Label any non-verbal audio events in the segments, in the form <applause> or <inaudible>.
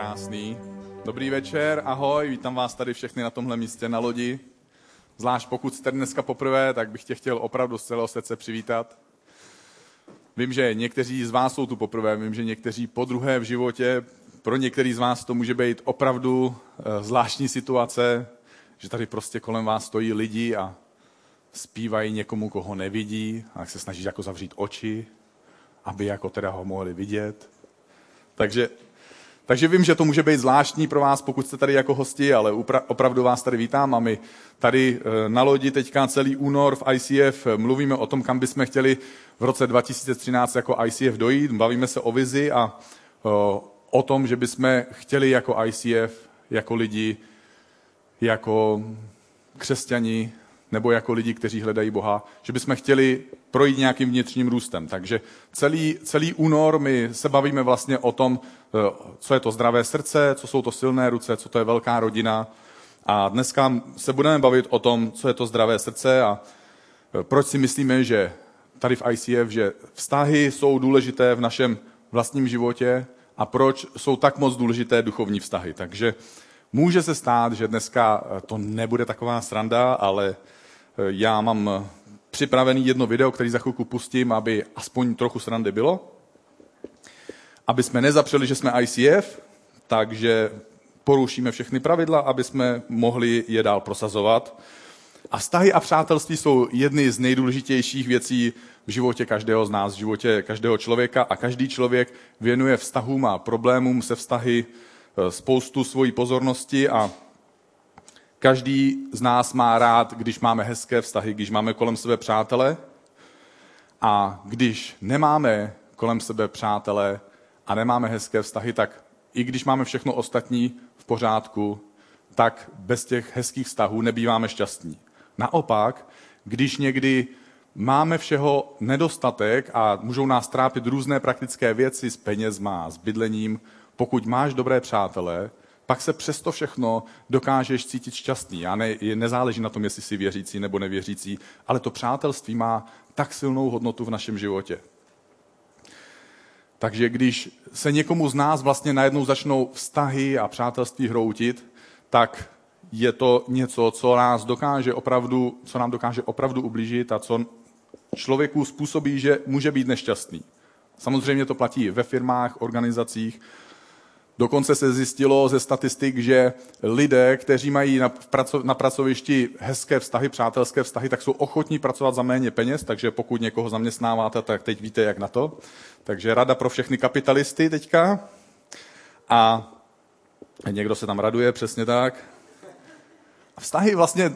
Krásný. Dobrý večer, ahoj, vítám vás tady všechny na tomhle místě na lodi. Zvlášť pokud jste dneska poprvé, tak bych tě chtěl opravdu z celého srdce přivítat. Vím, že někteří z vás jsou tu poprvé, vím, že někteří po druhé v životě, pro některý z vás to může být opravdu eh, zvláštní situace, že tady prostě kolem vás stojí lidi a zpívají někomu, koho nevidí, a se snaží jako zavřít oči, aby jako teda ho mohli vidět. Takže, takže vím, že to může být zvláštní pro vás, pokud jste tady jako hosti, ale upra- opravdu vás tady vítám a my tady eh, na lodi teďka celý únor v ICF mluvíme o tom, kam bychom chtěli v roce 2013 jako ICF dojít. Bavíme se o vizi a o, eh, o tom, že bychom chtěli jako ICF, jako lidi, jako křesťani nebo jako lidi, kteří hledají Boha, že bychom chtěli projít nějakým vnitřním růstem. Takže celý, celý únor my se bavíme vlastně o tom, eh, co je to zdravé srdce, co jsou to silné ruce, co to je velká rodina. A dneska se budeme bavit o tom, co je to zdravé srdce a eh, proč si myslíme, že tady v ICF, že vztahy jsou důležité v našem vlastním životě a proč jsou tak moc důležité duchovní vztahy. Takže může se stát, že dneska to nebude taková sranda, ale já mám připravený jedno video, který za chvilku pustím, aby aspoň trochu srandy bylo. Aby jsme nezapřeli, že jsme ICF, takže porušíme všechny pravidla, aby jsme mohli je dál prosazovat. A vztahy a přátelství jsou jedny z nejdůležitějších věcí v životě každého z nás, v životě každého člověka a každý člověk věnuje vztahům a problémům se vztahy eh, spoustu svojí pozornosti a Každý z nás má rád, když máme hezké vztahy, když máme kolem sebe přátele. A když nemáme kolem sebe přátele a nemáme hezké vztahy, tak i když máme všechno ostatní v pořádku, tak bez těch hezkých vztahů nebýváme šťastní. Naopak, když někdy máme všeho nedostatek a můžou nás trápit různé praktické věci s penězma, s bydlením, pokud máš dobré přátele, pak se přesto všechno dokážeš cítit šťastný. A ne, nezáleží na tom, jestli jsi věřící nebo nevěřící, ale to přátelství má tak silnou hodnotu v našem životě. Takže když se někomu z nás vlastně najednou začnou vztahy a přátelství hroutit, tak je to něco, co nás dokáže opravdu, co nám dokáže opravdu ublížit a co člověku způsobí, že může být nešťastný. Samozřejmě to platí ve firmách, organizacích, Dokonce se zjistilo ze statistik, že lidé, kteří mají na, praco, na pracovišti hezké vztahy, přátelské vztahy, tak jsou ochotní pracovat za méně peněz, takže pokud někoho zaměstnáváte, tak teď víte, jak na to. Takže rada pro všechny kapitalisty teďka. A někdo se tam raduje, přesně tak. Vztahy vlastně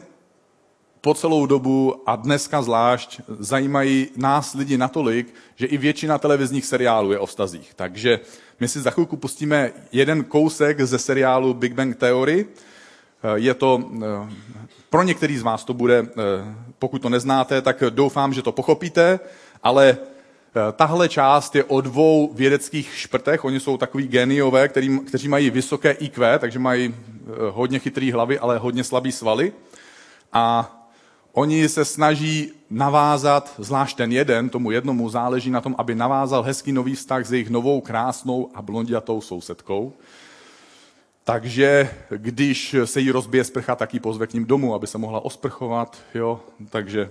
po celou dobu a dneska zvlášť zajímají nás lidi natolik, že i většina televizních seriálů je o vztazích. Takže my si za chvilku pustíme jeden kousek ze seriálu Big Bang Theory. Je to, eh, pro některý z vás to bude, eh, pokud to neznáte, tak doufám, že to pochopíte, ale eh, tahle část je o dvou vědeckých šprtech. Oni jsou takový geniové, který, kteří mají vysoké IQ, takže mají hodně chytrý hlavy, ale hodně slabý svaly. A Oni se snaží navázat, zvlášť ten jeden, tomu jednomu záleží na tom, aby navázal hezký nový vztah s jejich novou, krásnou a blondiatou sousedkou. Takže když se jí rozbije sprcha, tak ji pozve k ním domů, aby se mohla osprchovat. Jo? Takže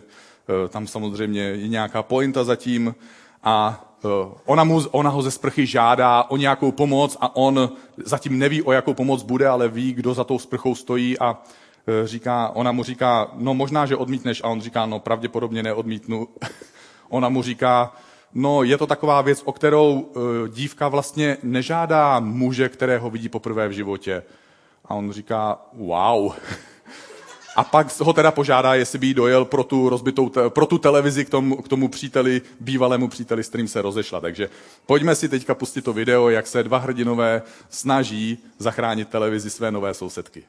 e, tam samozřejmě je nějaká pointa zatím. A e, ona, mu, ona ho ze sprchy žádá o nějakou pomoc a on zatím neví, o jakou pomoc bude, ale ví, kdo za tou sprchou stojí a Eh, říká, ona mu říká, no možná, že odmítneš, a on říká, no pravděpodobně neodmítnu. <laughs> ona mu říká, no je to taková věc, o kterou eh, dívka vlastně nežádá muže, kterého vidí poprvé v životě. A on říká, wow. <laughs> A pak ho teda požádá, jestli by jí dojel pro tu, rozbitou, pro tu televizi k tomu, k tomu příteli, bývalému příteli, s kterým se rozešla. Takže pojďme si teďka pustit to video, jak se dva hrdinové snaží zachránit televizi své nové sousedky.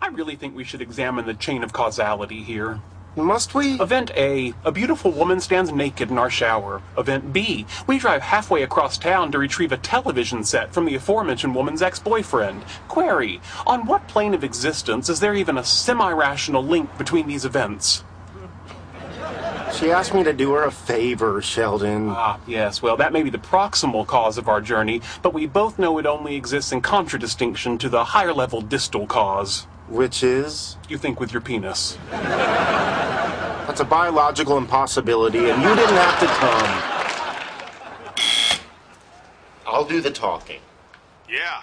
I really think we should examine the chain of causality here. Must we? Event A, a beautiful woman stands naked in our shower. Event B, we drive halfway across town to retrieve a television set from the aforementioned woman's ex-boyfriend. Query, on what plane of existence is there even a semi-rational link between these events? She asked me to do her a favor, Sheldon. Ah, yes, well, that may be the proximal cause of our journey, but we both know it only exists in contradistinction to the higher level distal cause. Which is? You think with your penis. That's a biological impossibility, and you didn't have to come. I'll do the talking. Yeah.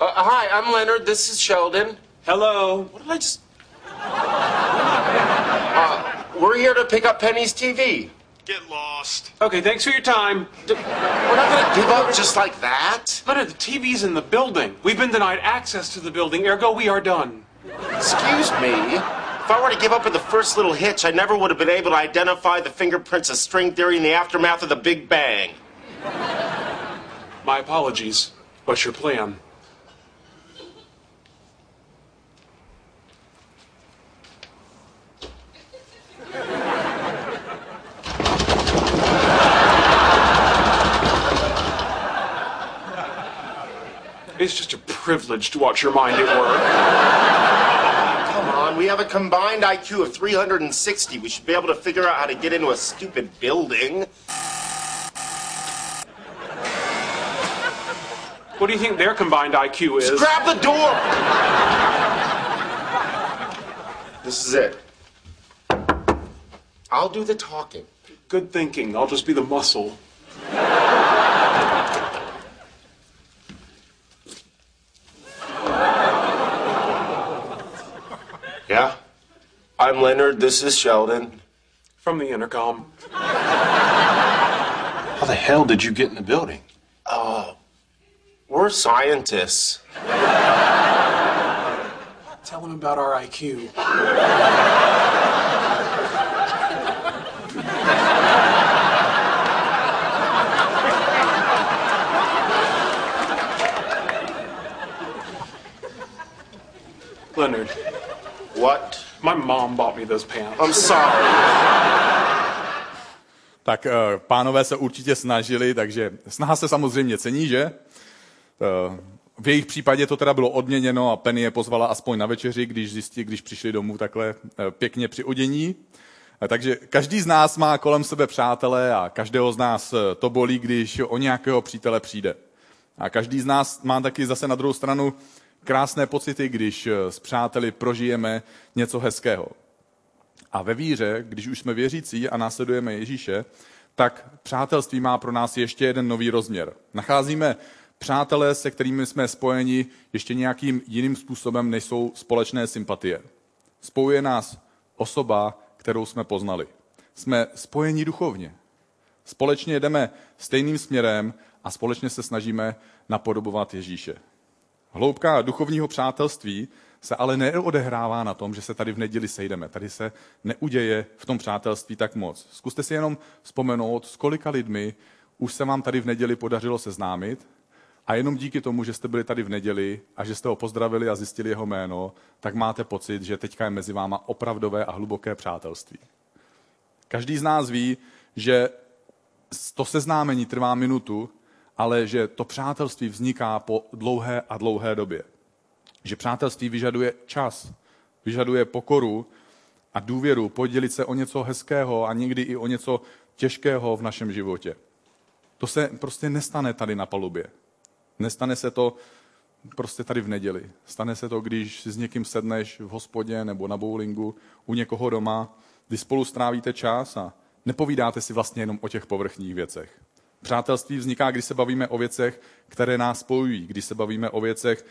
Uh, hi, I'm Leonard. This is Sheldon. Hello. What did I just. Uh, we're here to pick up Penny's TV. Get lost. Okay, thanks for your time. D- we're not gonna give up just like that. Leonard, the TV's in the building. We've been denied access to the building, ergo, we are done. Excuse me. If I were to give up at the first little hitch, I never would have been able to identify the fingerprints of string theory in the aftermath of the Big Bang. My apologies. What's your plan? It's just a privilege to watch your mind at work. On, we have a combined IQ of 360. We should be able to figure out how to get into a stupid building. What do you think their combined IQ is? Just Grab the door! This is it. I'll do the talking. Good thinking. I'll just be the muscle. Yeah? I'm Leonard. This is Sheldon. From the intercom. How the hell did you get in the building? Oh we're scientists. Tell them about our IQ. Leonard, What? My mom bought me those pants. I'm sorry. <laughs> Tak eh, pánové se určitě snažili, takže snaha se samozřejmě cení, že? Eh, V jejich případě to teda bylo odměněno a Penny je pozvala aspoň na večeři, když zjistí, když přišli domů takhle eh, pěkně při odění. Takže každý z nás má kolem sebe přátele a každého z nás to bolí, když o nějakého přítele přijde. A každý z nás má taky zase na druhou stranu krásné pocity, když eh, s přáteli prožijeme něco hezkého. A ve víře, když už jsme věřící a následujeme Ježíše, tak přátelství má pro nás ještě jeden nový rozměr. Nacházíme přátelé, se kterými jsme spojeni ještě nějakým jiným způsobem, než jsou společné sympatie. Spojuje nás osoba, kterou jsme poznali. Jsme spojeni duchovně. Společně jdeme stejným směrem a společně se snažíme napodobovat Ježíše. Hloubka duchovního přátelství se ale neodehrává na tom, že se tady v neděli sejdeme. Tady se neuděje v tom přátelství tak moc. Zkuste si jenom vzpomenout, s kolika lidmi už se vám tady v neděli podařilo seznámit a jenom díky tomu, že jste byli tady v neděli a že jste ho pozdravili a zjistili jeho jméno, tak máte pocit, že teďka je mezi váma opravdové a hluboké přátelství. Každý z nás ví, že to seznámení trvá minutu, ale že to přátelství vzniká po dlouhé a dlouhé době. Že přátelství vyžaduje čas, vyžaduje pokoru a důvěru podělit se o něco hezkého a někdy i o něco těžkého v našem životě. To se prostě nestane tady na palubě. Nestane se to prostě tady v neděli. Stane se to, když si s někým sedneš v hospodě nebo na bowlingu, u někoho doma, kdy spolu strávíte čas a nepovídáte si vlastně jenom o těch povrchních věcech. Přátelství vzniká, když se bavíme o věcech, které nás spojují, když se bavíme o věcech,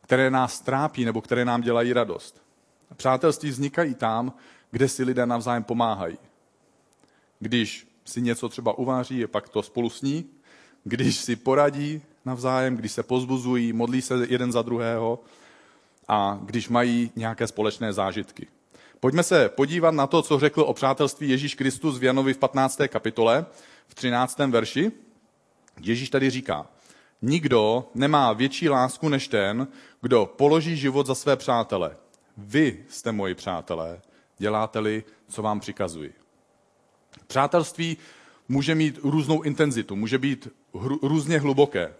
které nás trápí nebo které nám dělají radost. Přátelství vznikají tam, kde si lidé navzájem pomáhají. Když si něco třeba uváří, je pak to spolu sní. Když si poradí navzájem, když se pozbuzují, modlí se jeden za druhého a když mají nějaké společné zážitky. Pojďme se podívat na to, co řekl o přátelství Ježíš Kristus v Janovi v 15. kapitole, v 13. verši. Ježíš tady říká, nikdo nemá větší lásku než ten, kdo položí život za své přátele. Vy jste moji přátelé, děláte-li, co vám přikazuji. Přátelství může mít různou intenzitu, může být hru, různě hluboké.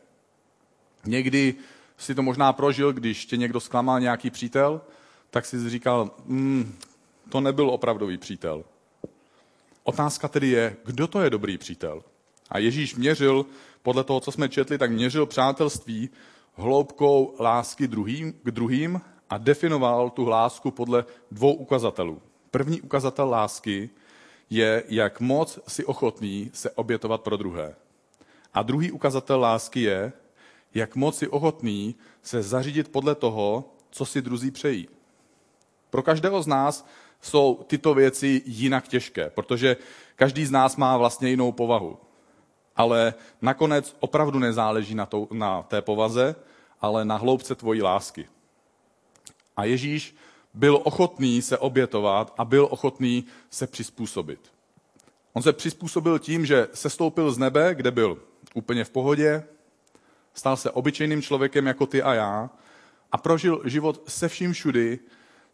Někdy si to možná prožil, když tě někdo zklamal nějaký přítel, tak si říkal, mm, to nebyl opravdový přítel. Otázka tedy je, kdo to je dobrý přítel? A Ježíš měřil, podle toho, co jsme četli, tak měřil přátelství hloubkou lásky druhým, k druhým a definoval tu lásku podle dvou ukazatelů. První ukazatel lásky je, jak moc si ochotný se obětovat pro druhé. A druhý ukazatel lásky je, jak moc si ochotný se zařídit podle toho, co si druzí přejí. Pro každého z nás jsou tyto věci jinak těžké, protože každý z nás má vlastně jinou povahu. Ale nakonec opravdu nezáleží na, to, na té povaze, ale na hloubce tvojí lásky. A Ježíš byl ochotný se obětovat a byl ochotný se přizpůsobit. On se přizpůsobil tím, že se stoupil z nebe, kde byl úplně v pohodě, stal se obyčejným člověkem jako ty a já a prožil život se vším všudy,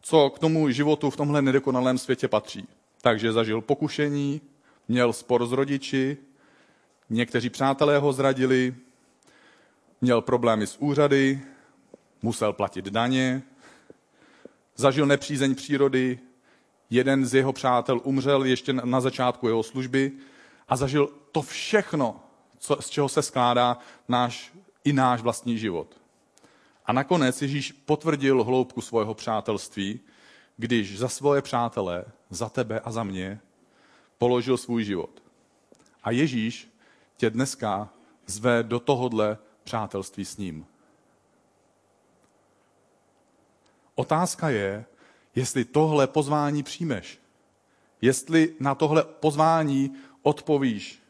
co k tomu životu v tomhle nedokonalém světě patří. Takže zažil pokušení, měl spor s rodiči, někteří přátelé ho zradili, měl problémy s úřady, musel platit daně, zažil nepřízeň přírody, jeden z jeho přátel umřel ještě na začátku jeho služby a zažil to všechno, co, z čeho se skládá náš, i náš vlastní život. A nakonec Ježíš potvrdil hloubku svého přátelství, když za svoje přátelé, za tebe a za mě, položil svůj život. A Ježíš tě dneska zve do tohodle přátelství s ním. Otázka je, jestli tohle pozvání přijmeš. Jestli na tohle pozvání odpovíš.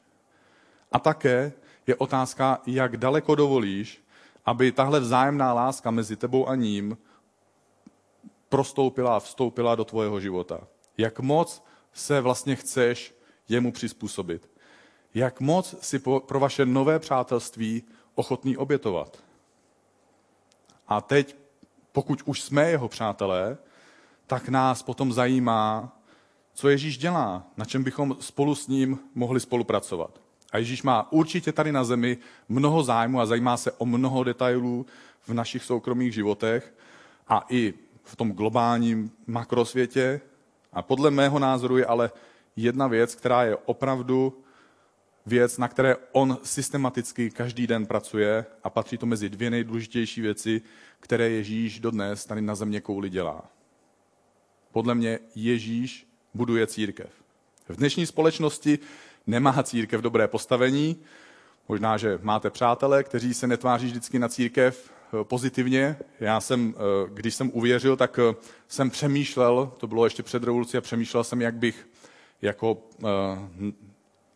A také je otázka, jak daleko dovolíš, aby tahle vzájemná láska mezi tebou a ním prostoupila a vstoupila do tvojeho života. Jak moc se vlastně chceš jemu přizpůsobit. Jak moc si pro vaše nové přátelství ochotný obětovat. A teď, pokud už jsme jeho přátelé, tak nás potom zajímá, co Ježíš dělá, na čem bychom spolu s ním mohli spolupracovat. A Ježíš má určitě tady na zemi mnoho zájmu a zajímá se o mnoho detailů v našich soukromých životech a i v tom globálním makrosvětě. A podle mého názoru je ale jedna věc, která je opravdu věc, na které on systematicky každý den pracuje a patří to mezi dvě nejdůležitější věci, které Ježíš dodnes tady na země kouli dělá. Podle mě Ježíš buduje církev. V dnešní společnosti nemá církev dobré postavení. Možná, že máte přátelé, kteří se netváří vždycky na církev eh, pozitivně. Já jsem, eh, když jsem uvěřil, tak eh, jsem přemýšlel, to bylo ještě před revolucí, a přemýšlel jsem, jak bych jako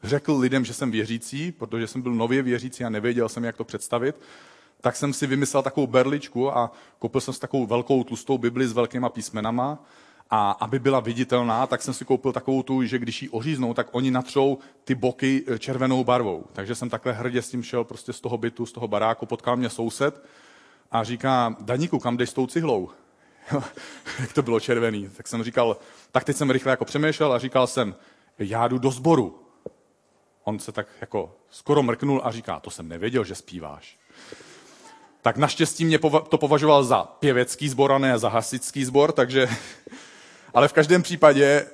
řekl lidem, že jsem věřící, protože jsem byl nově věřící a nevěděl jsem, jak to představit, tak jsem si vymyslel takovou berličku a koupil jsem si takovou velkou tlustou Bibli s velkýma písmenama a aby byla viditelná, tak jsem si koupil takovou tu, že když ji oříznou, tak oni natřou ty boky eh, červenou barvou. Takže jsem takhle hrdě s tím šel prostě z toho bytu, z toho baráku, potkal mě soused a říká, Daníku, kam jdeš s tou cihlou? <laughs> Jak to bylo červený. Tak jsem říkal, tak teď jsem rychle jako přemýšlel a říkal jsem, já jdu do sboru. On se tak jako skoro mrknul a říká, to jsem nevěděl, že zpíváš. Tak naštěstí mě to považoval za pěvecký sbor a ne za hasičský sbor, takže ale v každém případě eh,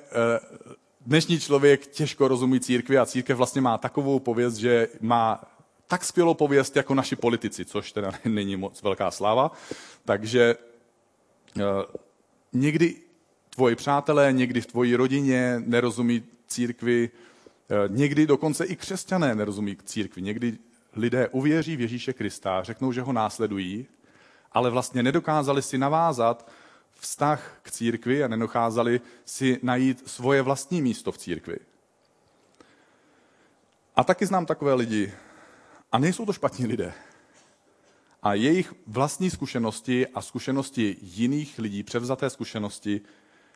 dnešní člověk těžko rozumí církvi a církev vlastně má takovou pověst, že má tak skvělou pověst jako naši politici, což teda <laughs> není moc velká sláva. Takže eh, někdy tvoji přátelé, někdy v tvoji rodině nerozumí církvi, eh, někdy dokonce i křesťané nerozumí církvi. Někdy lidé uvěří v Ježíše Krista, řeknou, že ho následují, ale vlastně nedokázali si navázat vztah k církvi a nenacházeli si najít svoje vlastní místo v církvi. A taky znám takové lidi. A nejsou to špatní lidé. A jejich vlastní zkušenosti a zkušenosti jiných lidí, převzaté zkušenosti,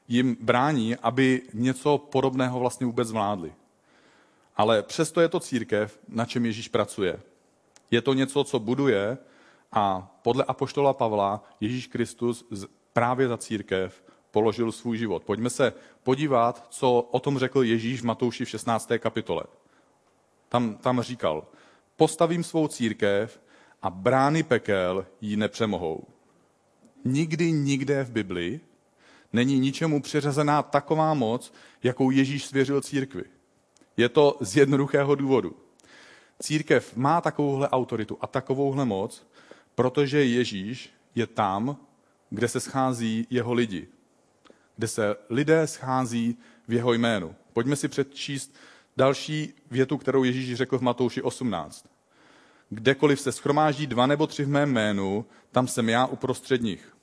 jim brání, aby něco podobného vlastně vůbec zvládli. Ale přesto je to církev, na čem Ježíš pracuje. Je to něco, co buduje a podle apoštola Pavla Ježíš Kristus právě za církev položil svůj život. Pojďme se podívat, co o tom řekl Ježíš v Matouši v 16. kapitole. Tam, tam říkal, postavím svou církev a brány pekel ji nepřemohou. Nikdy, nikde v Biblii není ničemu přiřazená taková moc, jakou Ježíš svěřil církvi. Je to z jednoduchého důvodu. Církev má takovouhle autoritu a takovouhle moc, protože Ježíš je tam, kde se schází jeho lidi. Kde se lidé schází v jeho jménu. Pojďme si přečíst další větu, kterou Ježíš řekl v Matouši 18. Kdekoliv se schromáždí dva nebo tři v mém jménu, tam jsem já uprostřed nich.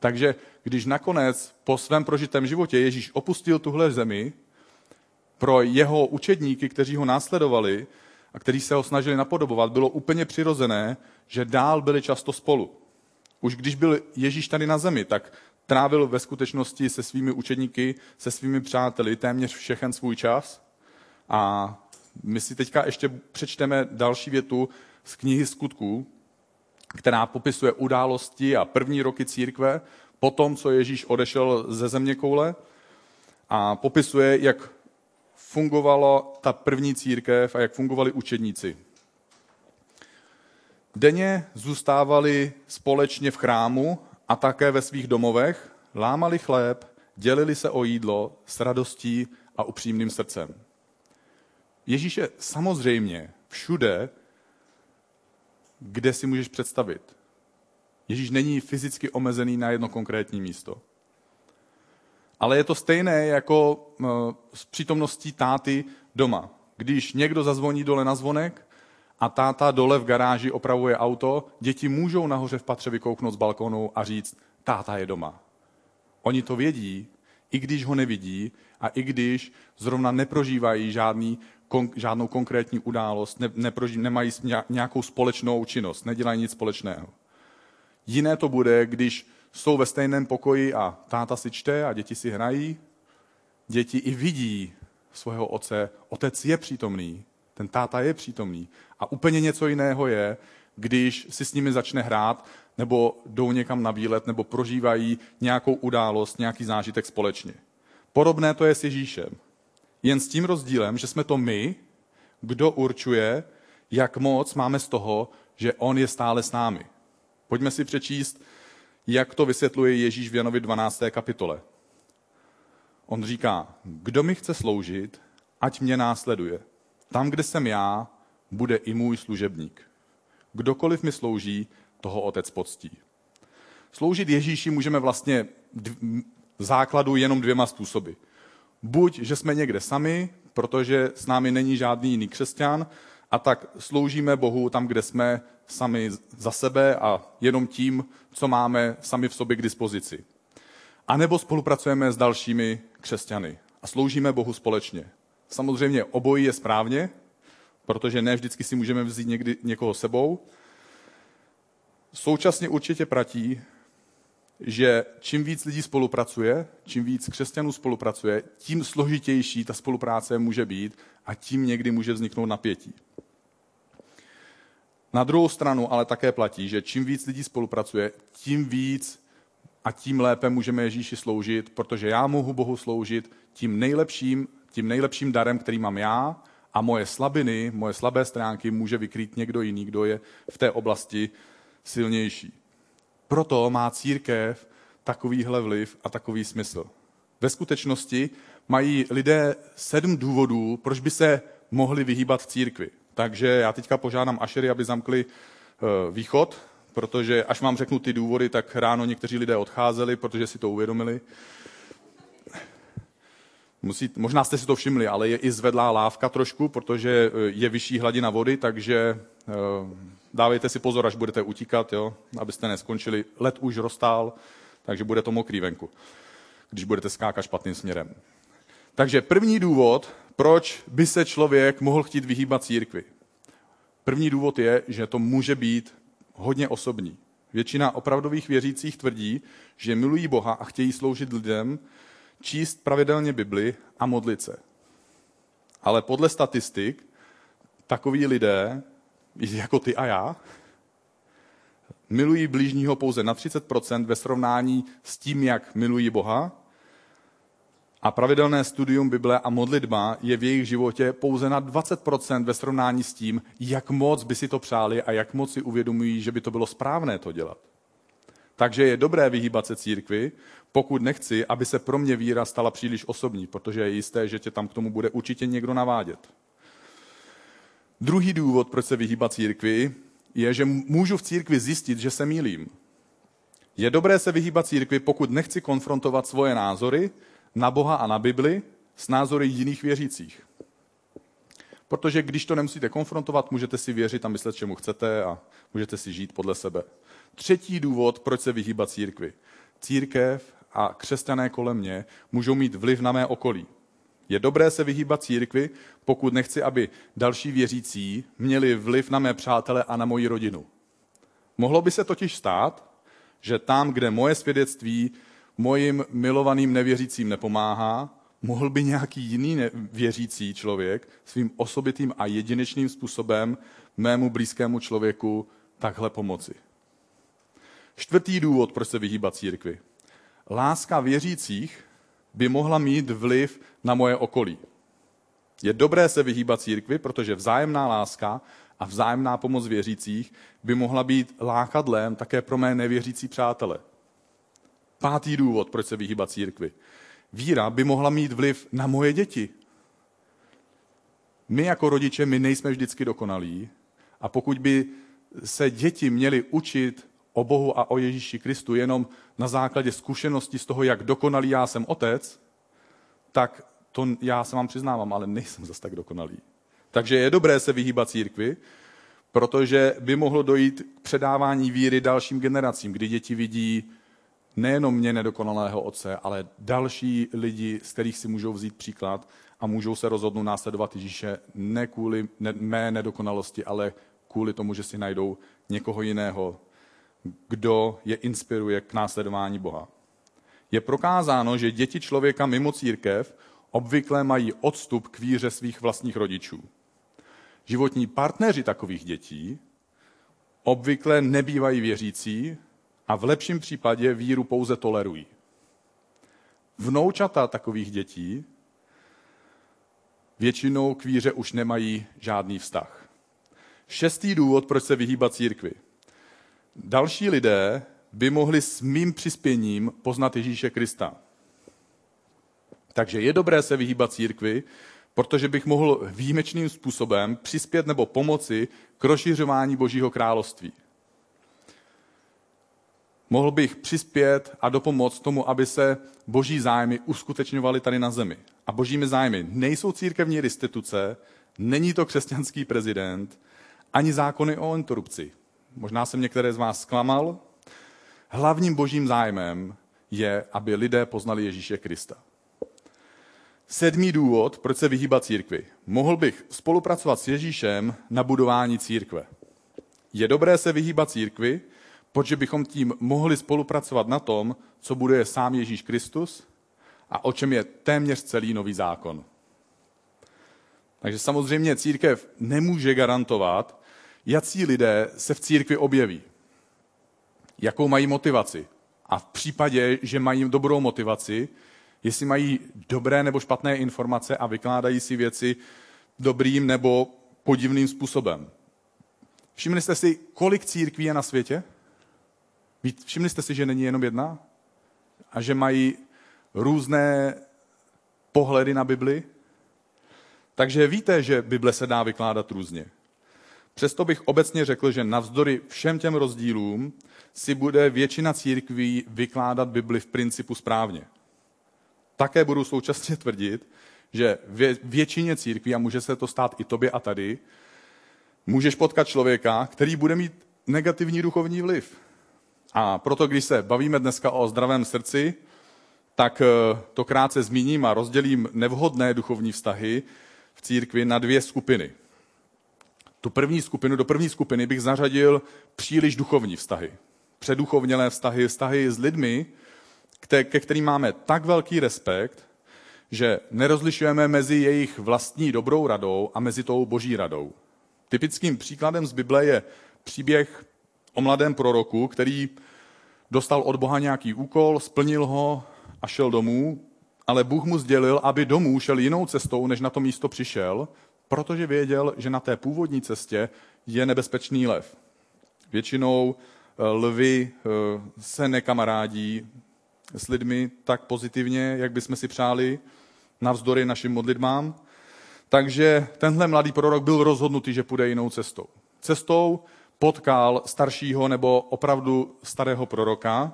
Takže když nakonec po svém prožitém životě Ježíš opustil tuhle zemi, pro jeho učedníky, kteří ho následovali a kteří se ho snažili napodobovat, bylo úplně přirozené, že dál byli často spolu. Už když byl Ježíš tady na zemi, tak trávil ve skutečnosti se svými učedníky, se svými přáteli téměř všechen svůj čas. A my si teďka ještě přečteme další větu z knihy Skutků, která popisuje události a první roky církve, po tom, co Ježíš odešel ze země koule a popisuje, jak fungovala ta první církev a jak fungovali učedníci. Denně zůstávali společně v chrámu a také ve svých domovech, lámali chléb, dělili se o jídlo s radostí a upřímným srdcem. Ježíš je samozřejmě všude, kde si můžeš představit. Ježíš není fyzicky omezený na jedno konkrétní místo. Ale je to stejné jako eh, s přítomností táty doma. Když někdo zazvoní dole na zvonek a táta dole v garáži opravuje auto, děti můžou nahoře v patře vykouknout z balkonu a říct, táta je doma. Oni to vědí, i když ho nevidí a i když zrovna neprožívají žádný, kon, žádnou konkrétní událost, ne, neproží, nemají nějakou společnou činnost, nedělají nic společného. Jiné to bude, když jsou ve stejném pokoji a táta si čte a děti si hrají. Děti i vidí svého otce. Otec je přítomný, ten táta je přítomný. A úplně něco jiného je, když si s nimi začne hrát, nebo jdou někam na výlet, nebo prožívají nějakou událost, nějaký zážitek společně. Podobné to je s Ježíšem. Jen s tím rozdílem, že jsme to my, kdo určuje, jak moc máme z toho, že on je stále s námi. Pojďme si přečíst jak to vysvětluje Ježíš v Janovi 12. kapitole. On říká, kdo mi chce sloužit, ať mě následuje. Tam, kde jsem já, bude i můj služebník. Kdokoliv mi slouží, toho otec poctí. Sloužit Ježíši můžeme vlastně v základu jenom dvěma způsoby. Buď, že jsme někde sami, protože s námi není žádný jiný křesťan, a tak sloužíme Bohu tam, kde jsme sami za sebe a jenom tím, co máme sami v sobě k dispozici. A nebo spolupracujeme s dalšími křesťany a sloužíme Bohu společně. Samozřejmě obojí je správně, protože ne vždycky si můžeme vzít někdy někoho sebou. Současně určitě platí, že čím víc lidí spolupracuje, čím víc křesťanů spolupracuje, tím složitější ta spolupráce může být a tím někdy může vzniknout napětí. Na druhou stranu ale také platí, že čím víc lidí spolupracuje, tím víc a tím lépe můžeme Ježíši sloužit, protože já mohu Bohu sloužit tím nejlepším, tím nejlepším darem, který mám já a moje slabiny, moje slabé stránky může vykrýt někdo jiný, kdo je v té oblasti silnější. Proto má církev takovýhle vliv a takový smysl. Ve skutečnosti mají lidé sedm důvodů, proč by se mohli vyhýbat církvi. Takže já teďka požádám Ašery, aby zamkli eh, východ, protože až vám řeknu ty důvody, tak ráno někteří lidé odcházeli, protože si to uvědomili. Musí, možná jste si to všimli, ale je i zvedlá lávka trošku, protože eh, je vyšší hladina vody, takže eh, dávejte si pozor, až budete utíkat, jo, abyste neskončili. Let už roztál, takže bude to mokrý venku, když budete skákat špatným směrem. Takže první důvod, proč by se člověk mohl chtít vyhýbat církvi. První důvod je, že to může být hodně osobní. Většina opravdových věřících tvrdí, že milují Boha a chtějí sloužit lidem, číst pravidelně Bibli a modlit se. Ale podle statistik takoví lidé, jako ty a já, milují blížního pouze na 30% ve srovnání s tím, jak milují Boha a pravidelné studium Bible a modlitba je v jejich životě pouze na 20% ve srovnání s tím, jak moc by si to přáli a jak moc si uvědomují, že by to bylo správné to dělat. Takže je dobré vyhýbat se církvi, pokud nechci, aby se pro mě víra stala příliš osobní, protože je jisté, že tě tam k tomu bude určitě někdo navádět. Druhý důvod, proč se vyhýbat církvi, je, že můžu v církvi zjistit, že se mýlím. Je dobré se vyhýbat církvi, pokud nechci konfrontovat svoje názory na Boha a na Bibli s názory jiných věřících. Protože když to nemusíte konfrontovat, můžete si věřit a myslet, čemu chcete a můžete si žít podle sebe. Třetí důvod, proč se vyhýbat církvi. Církev a křesťané kolem mě můžou mít vliv na mé okolí. Je dobré se vyhýbat církvi, pokud nechci, aby další věřící měli vliv na mé přátele a na moji rodinu. Mohlo by se totiž stát, že tam, kde moje svědectví mojim milovaným nevěřícím nepomáhá, mohl by nějaký jiný věřící člověk svým osobitým a jedinečným způsobem mému blízkému člověku takhle pomoci. Čtvrtý důvod, proč se vyhýbat církvi. Láska věřících by mohla mít vliv na moje okolí. Je dobré se vyhýbat církvi, protože vzájemná láska a vzájemná pomoc věřících by mohla být lákadlem také pro mé nevěřící přátele. Pátý důvod, proč se vyhýbat církvi. Víra by mohla mít vliv na moje děti. My jako rodiče, my nejsme vždycky dokonalí a pokud by se děti měly učit o Bohu a o Ježíši Kristu jenom na základě zkušenosti z toho, jak dokonalý já jsem otec, tak to já se vám přiznávám, ale nejsem zase tak dokonalý. Takže je dobré se vyhýbat církvi, protože by mohlo dojít k předávání víry dalším generacím, kdy děti vidí nejenom mě nedokonalého otce, ale další lidi, z kterých si můžou vzít příklad a můžou se rozhodnout následovat Ježíše ne kvůli mé nedokonalosti, ale kvůli tomu, že si najdou někoho jiného, kdo je inspiruje k následování Boha. Je prokázáno, že děti člověka mimo církev obvykle mají odstup k víře svých vlastních rodičů. Životní partneři takových dětí obvykle nebývají věřící a v lepším případě víru pouze tolerují. Vnoučata takových dětí většinou k víře už nemají žádný vztah. Šestý důvod, proč se vyhýbat církvi. Další lidé by mohli s mým přispěním poznat Ježíše Krista. Takže je dobré se vyhýbat církvi, protože bych mohl výjimečným způsobem přispět nebo pomoci k rozšiřování Božího království. Mohl bych přispět a dopomoct tomu, aby se boží zájmy uskutečňovaly tady na zemi. A božími zájmy nejsou církevní restituce, není to křesťanský prezident, ani zákony o interrupci. Možná jsem některé z vás zklamal. Hlavním božím zájmem je, aby lidé poznali Ježíše Krista. Sedmý důvod, proč se vyhýbat církvi. Mohl bych spolupracovat s Ježíšem na budování církve. Je dobré se vyhýbat církvi, protože bychom tím mohli spolupracovat na tom, co buduje sám Ježíš Kristus a o čem je téměř celý nový zákon. Takže samozřejmě církev nemůže garantovat, jací lidé se v církvi objeví, jakou mají motivaci. A v případě, že mají dobrou motivaci, jestli mají dobré nebo špatné informace a vykládají si věci dobrým nebo podivným způsobem. Všimli jste si, kolik církví je na světě? Všimli jste si, že není jenom jedna? A že mají různé pohledy na Bibli? Takže víte, že Bible se dá vykládat různě. Přesto bych obecně řekl, že navzdory všem těm rozdílům si bude většina církví vykládat Bibli v principu správně. Také budu současně <laughs> tvrdit, že většině církví, a může se to stát i tobě a tady, můžeš potkat člověka, který bude mít negativní duchovní vliv. A proto, když se bavíme dneska o zdravém srdci, tak eh, to krátce zmíním a rozdělím nevhodné duchovní vztahy v církvi na dvě skupiny. Tu první skupinu, do první skupiny bych zařadil příliš duchovní vztahy. Předuchovnělé vztahy, vztahy s lidmi, ke kterým máme tak velký respekt, že nerozlišujeme mezi jejich vlastní dobrou radou a mezi tou boží radou. Typickým příkladem z Bible je příběh o mladém proroku, který dostal od Boha nějaký úkol, splnil ho a šel domů, ale Bůh mu sdělil, aby domů šel jinou cestou, než na to místo přišel, protože věděl, že na té původní cestě je nebezpečný lev. Většinou lvy eh, se nekamarádí s lidmi tak pozitivně, jak bychom si přáli, navzdory našim modlitbám. Takže tenhle mladý prorok byl rozhodnutý, že půjde jinou cestou. Cestou potkal staršího nebo opravdu starého proroka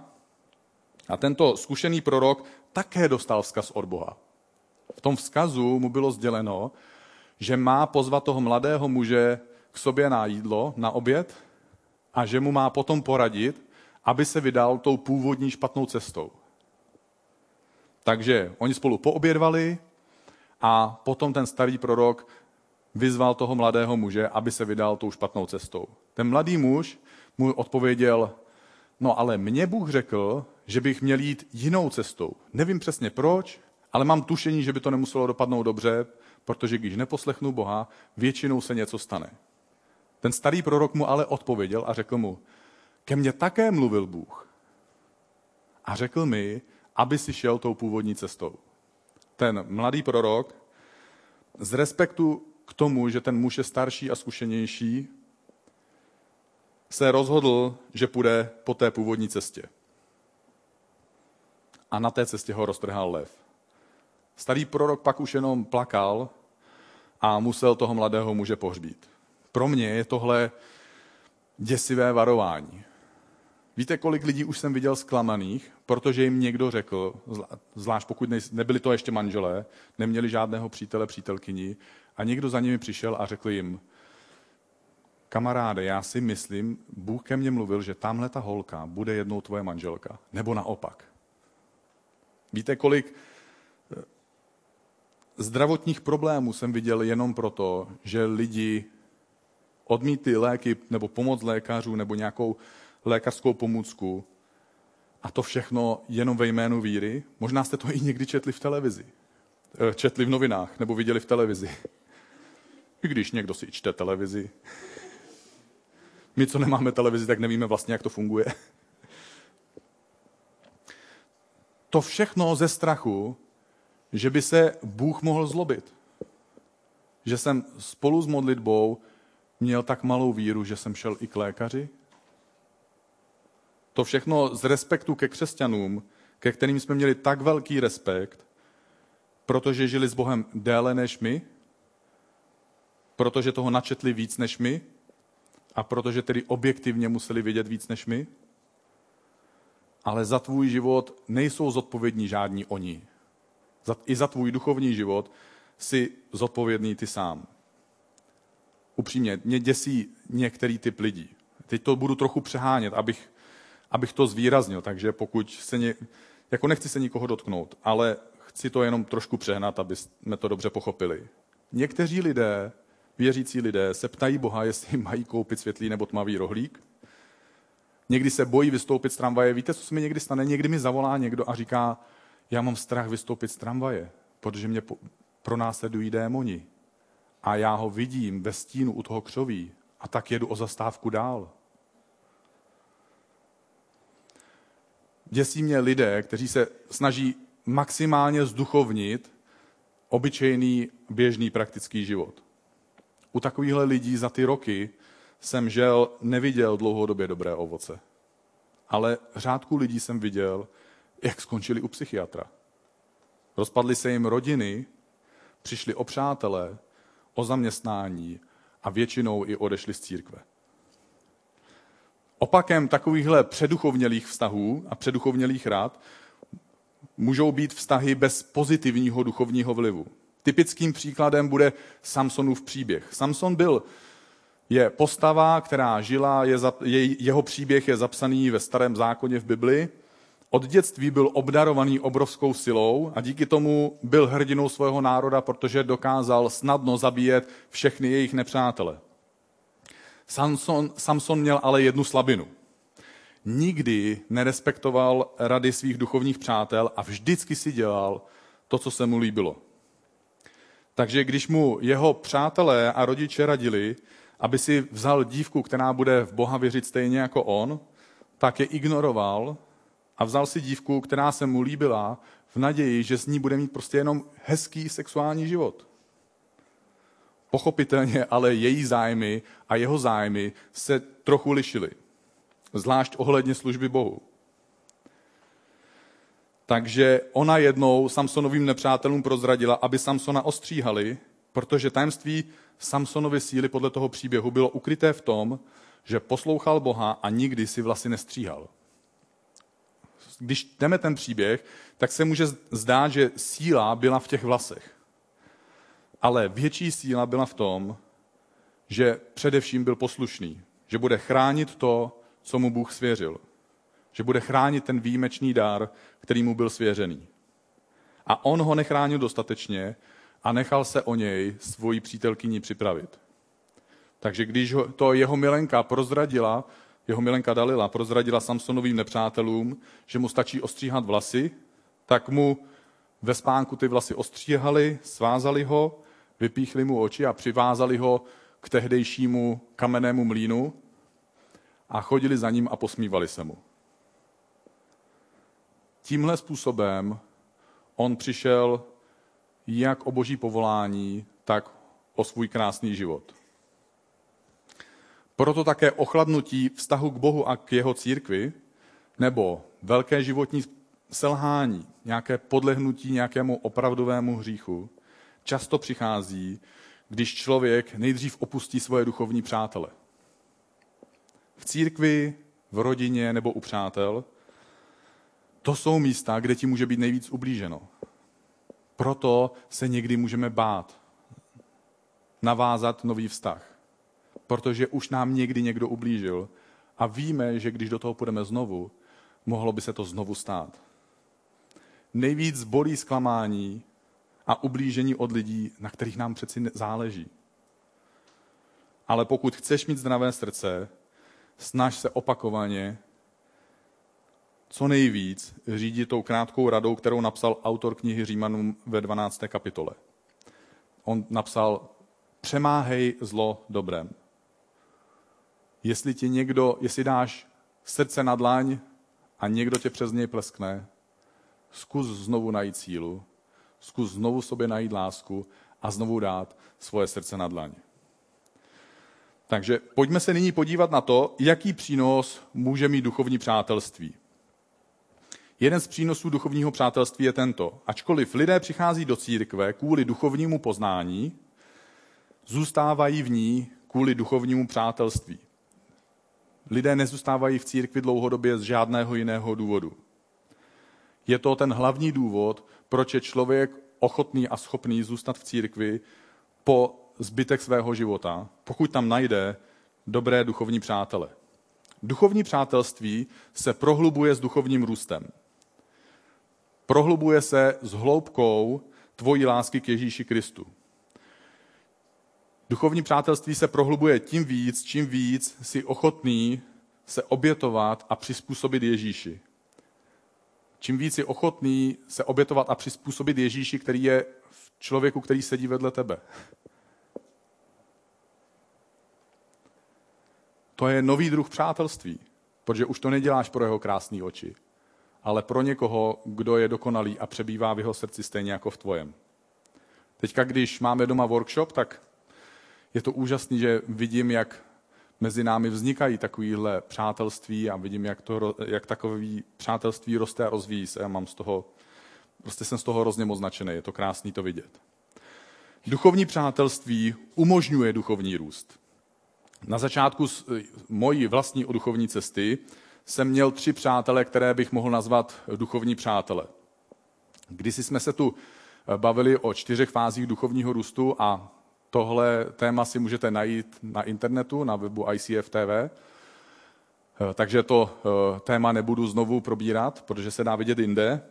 a tento zkušený prorok také dostal vzkaz od Boha. V tom vzkazu mu bylo sděleno, že má pozvat toho mladého muže k sobě na jídlo, na oběd a že mu má potom poradit, aby se vydal tou původní špatnou cestou. Takže oni spolu poobědvali a potom ten starý prorok vyzval toho mladého muže, aby se vydal tou špatnou cestou. Ten mladý muž mu odpověděl, no ale mě Bůh řekl, že bych měl jít jinou cestou. Nevím přesně proč, ale mám tušení, že by to nemuselo dopadnout dobře, protože když neposlechnu Boha, většinou se něco stane. Ten starý prorok mu ale odpověděl a řekl mu, ke mně také mluvil Bůh. A řekl mi, aby si šel tou původní cestou. Ten mladý prorok z respektu k tomu, že ten muž je starší a zkušenější, se rozhodl, že půjde po té původní cestě. A na té cestě ho roztrhal lev. Starý prorok pak už jenom plakal a musel toho mladého muže pohřbít. Pro mě je tohle děsivé varování. Víte, kolik lidí už jsem viděl zklamaných, protože jim někdo řekl, zvlášť pokud nebyli to ještě manželé, neměli žádného přítele, přítelkyni, a někdo za nimi přišel a řekl jim, kamaráde, já si myslím, Bůh ke mně mluvil, že tamhle ta holka bude jednou tvoje manželka. Nebo naopak. Víte, kolik zdravotních problémů jsem viděl jenom proto, že lidi odmítli léky nebo pomoc lékařů nebo nějakou lékařskou pomůcku a to všechno jenom ve jménu víry. Možná jste to i někdy četli v televizi. Eh, četli v novinách nebo viděli v televizi. I když někdo si čte televizi. My, co nemáme televizi, tak nevíme vlastně, jak to funguje. To všechno ze strachu, že by se Bůh mohl zlobit. Že jsem spolu s modlitbou měl tak malou víru, že jsem šel i k lékaři. To všechno z respektu ke křesťanům, ke kterým jsme měli tak velký respekt, protože žili s Bohem déle než my, protože toho načetli víc než my a protože tedy objektivně museli vědět víc než my. Ale za tvůj život nejsou zodpovědní žádní oni. I za tvůj duchovní život jsi zodpovědný ty sám. Upřímně, mě děsí některý typ lidí. Teď to budu trochu přehánět, abych, abych to zvýraznil, takže pokud se ně, jako nechci se nikoho dotknout, ale chci to jenom trošku přehnat, aby jsme to dobře pochopili. Někteří lidé věřící lidé se ptají Boha, jestli mají koupit světlý nebo tmavý rohlík. Někdy se bojí vystoupit z tramvaje. Víte, co se mi někdy stane? Někdy mi zavolá někdo a říká, já mám strach vystoupit z tramvaje, protože mě pronásledují démoni. A já ho vidím ve stínu u toho křoví a tak jedu o zastávku dál. Děsí mě lidé, kteří se snaží maximálně zduchovnit obyčejný, běžný, praktický život u takovýchhle lidí za ty roky jsem žel neviděl dlouhodobě dobré ovoce. Ale řádku lidí jsem viděl, jak skončili u psychiatra. Rozpadly se jim rodiny, přišli o přátelé, o zaměstnání a většinou i odešli z církve. Opakem takovýchhle předuchovnělých vztahů a předuchovnělých rád můžou být vztahy bez pozitivního duchovního vlivu. Typickým příkladem bude Samsonův příběh. Samson byl je postava, která žila, je, je, jeho příběh je zapsaný ve starém zákoně v Bibli. Od dětství byl obdarovaný obrovskou silou a díky tomu byl hrdinou svého národa, protože dokázal snadno zabíjet všechny jejich nepřátele. Samson, Samson měl ale jednu slabinu. Nikdy nerespektoval rady svých duchovních přátel a vždycky si dělal to, co se mu líbilo. Takže když mu jeho přátelé a rodiče radili, aby si vzal dívku, která bude v Boha věřit stejně jako on, tak je ignoroval a vzal si dívku, která se mu líbila, v naději, že s ní bude mít prostě jenom hezký sexuální život. Pochopitelně ale její zájmy a jeho zájmy se trochu lišily. zvlášť ohledně služby Bohu. Takže ona jednou Samsonovým nepřátelům prozradila, aby Samsona ostříhali, protože tajemství Samsonovy síly podle toho příběhu bylo ukryté v tom, že poslouchal Boha a nikdy si vlasy nestříhal. Když jdeme ten příběh, tak se může zdát, že síla byla v těch vlasech. Ale větší síla byla v tom, že především byl poslušný, že bude chránit to, co mu Bůh svěřil. Že bude chránit ten výjimečný dár, který mu byl svěřený. A on ho nechránil dostatečně a nechal se o něj svoji přítelkyni připravit. Takže když to jeho milenka prozradila, jeho milenka Dalila prozradila Samsonovým nepřátelům, že mu stačí ostříhat vlasy, tak mu ve spánku ty vlasy ostříhali, svázali ho, vypíchli mu oči a přivázali ho k tehdejšímu kamennému mlínu a chodili za ním a posmívali se mu. Tímhle způsobem on přišel jak o boží povolání, tak o svůj krásný život. Proto také ochladnutí vztahu k Bohu a k jeho církvi, nebo velké životní selhání, nějaké podlehnutí nějakému opravdovému hříchu, často přichází, když člověk nejdřív opustí svoje duchovní přátele. V církvi, v rodině nebo u přátel, to jsou místa, kde ti může být nejvíc ublíženo. Proto se někdy můžeme bát navázat nový vztah. Protože už nám někdy někdo ublížil a víme, že když do toho půjdeme znovu, mohlo by se to znovu stát. Nejvíc bolí zklamání a ublížení od lidí, na kterých nám přeci záleží. Ale pokud chceš mít zdravé srdce, snaž se opakovaně co nejvíc řídit tou krátkou radou, kterou napsal autor knihy Římanům ve 12. kapitole. On napsal, přemáhej zlo dobrem. Jestli ti někdo, jestli dáš srdce na dlaň a někdo tě přes něj pleskne, zkus znovu najít sílu, zkus znovu sobě najít lásku a znovu dát svoje srdce na dlaň. Takže pojďme se nyní podívat na to, jaký přínos může mít duchovní přátelství. Jeden z přínosů duchovního přátelství je tento. Ačkoliv lidé přichází do církve kvůli duchovnímu poznání, zůstávají v ní kvůli duchovnímu přátelství. Lidé nezůstávají v církvi dlouhodobě z žádného jiného důvodu. Je to ten hlavní důvod, proč je člověk ochotný a schopný zůstat v církvi po zbytek svého života, pokud tam najde dobré duchovní přátele. Duchovní přátelství se prohlubuje s duchovním růstem prohlubuje se s hloubkou tvojí lásky k Ježíši Kristu. Duchovní přátelství se prohlubuje tím víc, čím víc si ochotný se obětovat a přizpůsobit Ježíši. Čím víc si ochotný se obětovat a přizpůsobit Ježíši, který je v člověku, který sedí vedle tebe. To je nový druh přátelství, protože už to neděláš pro jeho krásné oči, ale pro někoho, kdo je dokonalý a přebývá v jeho srdci stejně jako v tvojem. Teďka, když máme doma workshop, tak je to úžasný, že vidím, jak mezi námi vznikají takovýhle přátelství a vidím, jak, to, jak takový přátelství roste a rozvíjí se. Já mám z toho, prostě jsem z toho hrozně moc značený, je to krásný to vidět. Duchovní přátelství umožňuje duchovní růst. Na začátku mojí vlastní duchovní cesty jsem měl tři přátele, které bych mohl nazvat duchovní přátele. Když jsme se tu eh, bavili o čtyřech fázích duchovního růstu a tohle téma si můžete najít na internetu, na webu ICF TV. Eh, takže to eh, téma nebudu znovu probírat, protože se dá vidět jinde.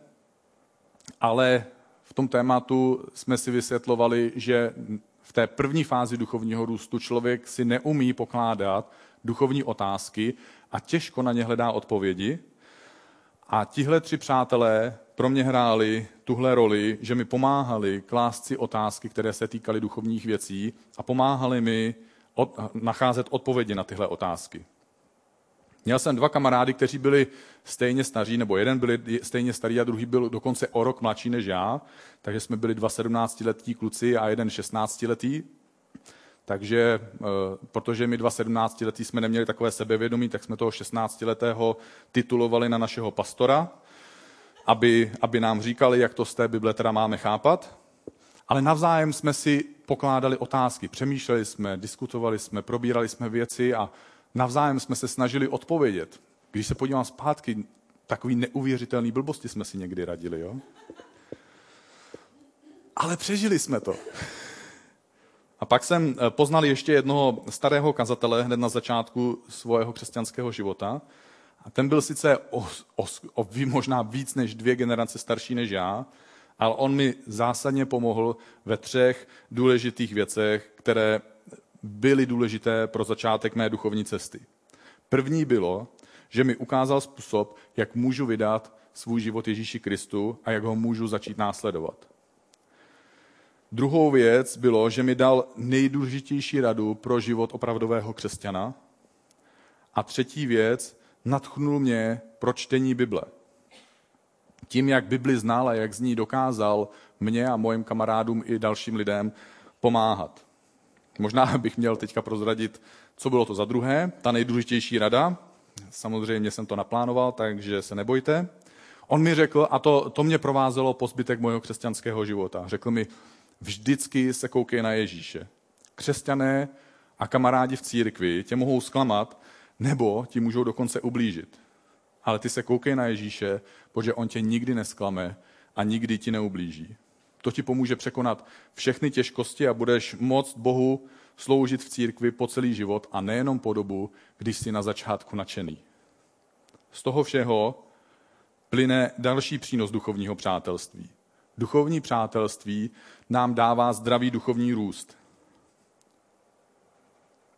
Ale v tom tématu jsme si vysvětlovali, že v té první fázi duchovního růstu člověk si neumí pokládat duchovní otázky a těžko na ně hledá odpovědi. A tihle tři přátelé pro mě hráli tuhle roli, že mi pomáhali klást si otázky, které se týkaly duchovních věcí a pomáhali mi od, nacházet odpovědi na tyhle otázky. Měl jsem dva kamarády, kteří byli stejně staří, nebo jeden byl stejně starý a druhý byl dokonce o rok mladší než já, takže jsme byli dva 17-letí kluci a jeden 16-letý. Takže eh, protože my dva 17 letí jsme neměli takové sebevědomí, tak jsme toho 16 letého titulovali na našeho pastora, aby, aby nám říkali, jak to z té Bible teda máme chápat. Ale navzájem jsme si pokládali otázky, přemýšleli jsme, diskutovali jsme, probírali jsme věci a navzájem jsme se snažili odpovědět. Když se podívám zpátky, takový neuvěřitelný blbosti jsme si někdy radili, jo? Ale přežili jsme to. A pak jsem eh, poznal ještě jednoho starého kazatele hned na začátku svého křesťanského života. A ten byl sice o, o, o možná víc než dvě generace starší než já, ale on mi zásadně pomohl ve třech důležitých věcech, které byly důležité pro začátek mé duchovní cesty. První bylo, že mi ukázal způsob, jak můžu vydat svůj život Ježíši Kristu a jak ho můžu začít následovat. Druhou věc bylo, že mi dal nejdůležitější radu pro život opravdového křesťana. A třetí věc, natchnul mě pro čtení Bible. Tím, jak Bibli znal a jak z ní dokázal mě a mojim kamarádům i dalším lidem pomáhat. Možná bych měl teďka prozradit, co bylo to za druhé. Ta nejdůležitější rada, samozřejmě jsem to naplánoval, takže se nebojte. On mi řekl, a to, to mě provázelo po zbytek mého křesťanského života, řekl mi, vždycky se koukej na Ježíše. Křesťané a kamarádi v církvi tě mohou zklamat, nebo ti můžou dokonce ublížit. Ale ty se koukej na Ježíše, protože on tě nikdy nesklame a nikdy ti neublíží. To ti pomůže překonat všechny těžkosti a budeš moct Bohu sloužit v církvi po celý život a nejenom po dobu, když jsi na začátku nadšený. Z toho všeho plyne další přínos duchovního přátelství. Duchovní přátelství nám dává zdravý duchovní růst.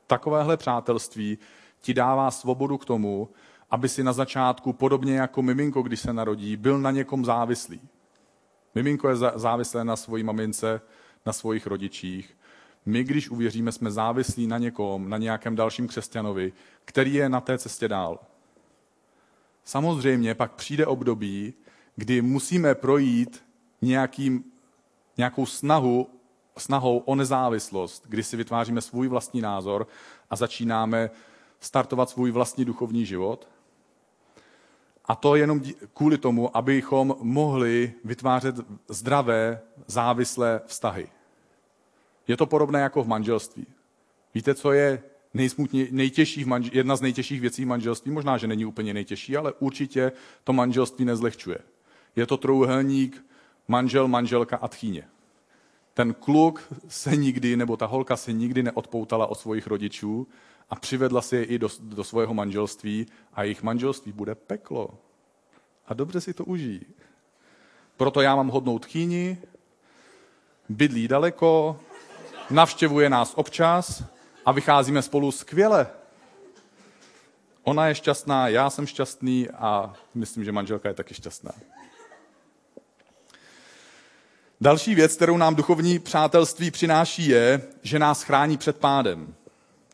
Takovéhle přátelství ti dává svobodu k tomu, aby si na začátku, podobně jako miminko, když se narodí, byl na někom závislý. Miminko je závislé na svojí mamince, na svých rodičích. My, když uvěříme, jsme závislí na někom, na nějakém dalším křesťanovi, který je na té cestě dál. Samozřejmě pak přijde období, kdy musíme projít nějakým, nějakou snahu, snahou o nezávislost, kdy si vytváříme svůj vlastní názor a začínáme startovat svůj vlastní duchovní život. A to jenom kvůli tomu, abychom mohli vytvářet zdravé, závislé vztahy. Je to podobné jako v manželství. Víte, co je nejtěžší v manž- jedna z nejtěžších věcí v manželství? Možná, že není úplně nejtěžší, ale určitě to manželství nezlehčuje. Je to trouhelník manžel, manželka a tchýně. Ten kluk se nikdy, nebo ta holka se nikdy neodpoutala od svých rodičů a přivedla si je i do, do svého manželství a jejich manželství bude peklo. A dobře si to užijí. Proto já mám hodnou tchýni, bydlí daleko, navštěvuje nás občas a vycházíme spolu skvěle. Ona je šťastná, já jsem šťastný a myslím, že manželka je taky šťastná. Další věc, kterou nám duchovní přátelství přináší, je, že nás chrání před pádem.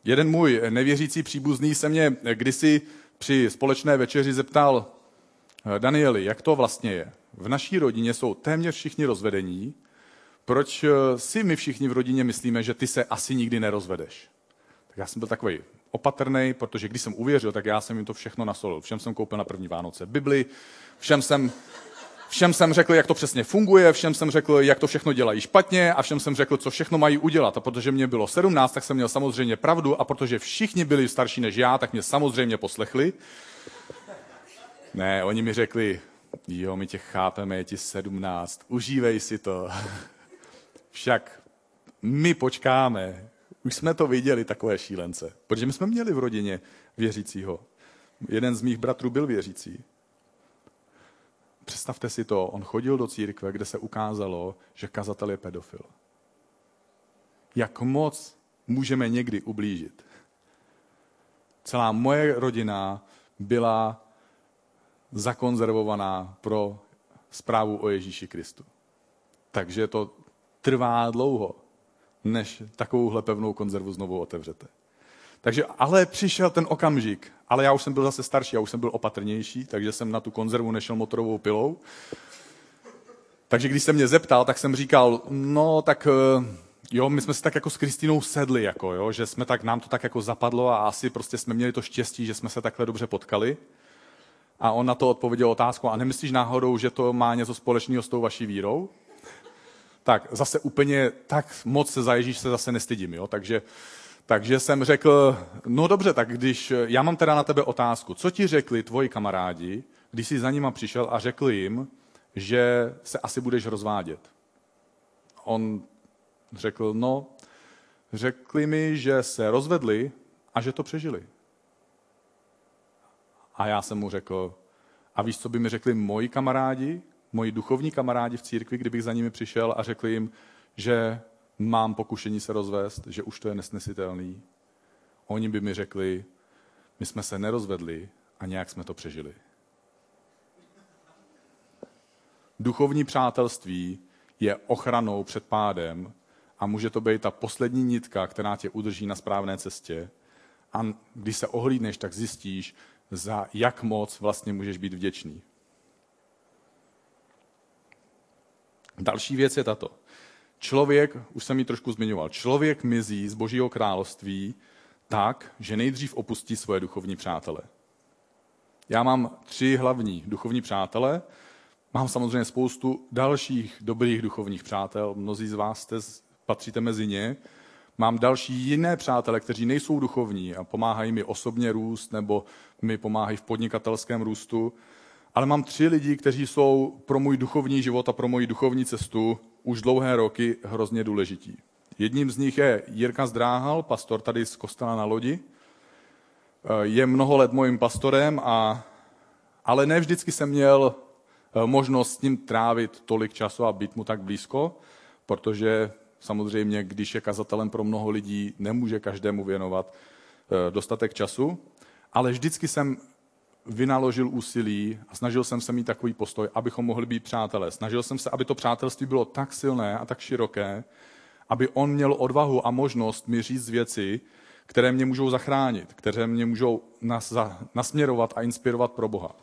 Jeden můj nevěřící příbuzný se mě kdysi při společné večeři zeptal, Danieli, jak to vlastně je? V naší rodině jsou téměř všichni rozvedení. Proč si my všichni v rodině myslíme, že ty se asi nikdy nerozvedeš? Tak já jsem byl takový opatrný, protože když jsem uvěřil, tak já jsem jim to všechno nasolil. Všem jsem koupil na první Vánoce Bibli, všem jsem Všem jsem řekl, jak to přesně funguje, všem jsem řekl, jak to všechno dělají špatně a všem jsem řekl, co všechno mají udělat. A protože mě bylo 17, tak jsem měl samozřejmě pravdu a protože všichni byli starší než já, tak mě samozřejmě poslechli. Ne, oni mi řekli, jo, my tě chápeme, je ti 17, užívej si to. <laughs> Však my počkáme, už jsme to viděli, takové šílence. Protože my jsme měli v rodině věřícího. Jeden z mých bratrů byl věřící. Představte si to, on chodil do církve, kde se ukázalo, že kazatel je pedofil. Jak moc můžeme někdy ublížit? Celá moje rodina byla zakonzervovaná pro zprávu o Ježíši Kristu. Takže to trvá dlouho, než takovouhle pevnou konzervu znovu otevřete. Takže ale přišel ten okamžik, ale já už jsem byl zase starší, já už jsem byl opatrnější, takže jsem na tu konzervu nešel motorovou pilou. Takže když se mě zeptal, tak jsem říkal, no tak eh, jo, my jsme si tak jako s Kristýnou sedli, jako, jo, že jsme tak, nám to tak jako zapadlo a asi prostě jsme měli to štěstí, že jsme se takhle dobře potkali. A on na to odpověděl otázku, a nemyslíš náhodou, že to má něco společného s tou vaší vírou? Tak zase úplně tak moc se za Ježíš se zase nestydím, jo? Takže, takže jsem řekl, no dobře, tak když, já mám teda na tebe otázku, co ti řekli tvoji kamarádi, když jsi za nima přišel a řekl jim, že se asi budeš rozvádět? On řekl, no, řekli mi, že se rozvedli a že to přežili. A já jsem mu řekl, a víš, co by mi řekli moji kamarádi, moji duchovní kamarádi v církvi, kdybych za nimi přišel a řekl jim, že mám pokušení se rozvést, že už to je nesnesitelný. Oni by mi řekli, my jsme se nerozvedli a nějak jsme to přežili. Duchovní přátelství je ochranou před pádem a může to být ta poslední nitka, která tě udrží na správné cestě. A když se ohlídneš, tak zjistíš, za jak moc vlastně můžeš být vděčný. Další věc je tato. Člověk, už jsem ji trošku zmiňoval, člověk mizí z Božího království tak, že nejdřív opustí svoje duchovní přátele. Já mám tři hlavní duchovní přátele, mám samozřejmě spoustu dalších dobrých duchovních přátel, mnozí z vás jste, patříte mezi ně, mám další jiné přátele, kteří nejsou duchovní a pomáhají mi osobně růst nebo mi pomáhají v podnikatelském růstu. Ale mám tři lidi, kteří jsou pro můj duchovní život a pro moji duchovní cestu už dlouhé roky hrozně důležití. Jedním z nich je Jirka Zdráhal, pastor tady z kostela na lodi. Je mnoho let mojím pastorem, a, ale ne vždycky jsem měl eh, možnost s ním trávit tolik času a být mu tak blízko, protože Samozřejmě, když je kazatelem pro mnoho lidí, nemůže každému věnovat eh, dostatek času, ale vždycky jsem vynaložil úsilí a snažil jsem se mít takový postoj, abychom mohli být přátelé. Snažil jsem se, aby to přátelství bylo tak silné a tak široké, aby on měl odvahu a možnost mi říct věci, které mě můžou zachránit, které mě můžou nas, nasměrovat a inspirovat pro Boha.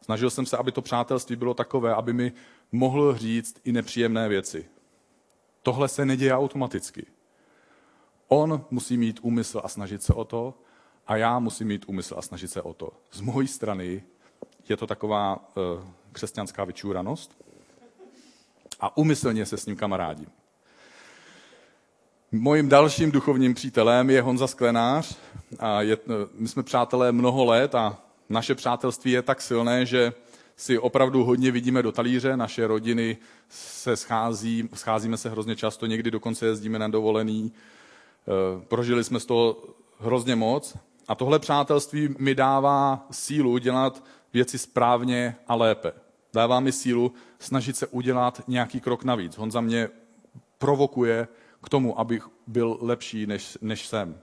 Snažil jsem se, aby to přátelství bylo takové, aby mi mohl říct i nepříjemné věci. Tohle se neděje automaticky. On musí mít úmysl a snažit se o to, a já musím mít úmysl a snažit se o to. Z mojí strany je to taková uh, křesťanská vyčúranost a umyslně se s ním kamarádím. Mojím dalším duchovním přítelem je Honza Sklenář. A je, eh, my jsme přátelé mnoho let a naše přátelství je tak silné, že si opravdu hodně vidíme do talíře, naše rodiny se schází, scházíme se hrozně často, někdy dokonce jezdíme na dovolený. Eh, prožili jsme z toho hrozně moc a tohle přátelství mi dává sílu dělat věci správně a lépe. Dává mi sílu snažit se udělat nějaký krok navíc. za mě provokuje k tomu, abych byl lepší, než, než jsem.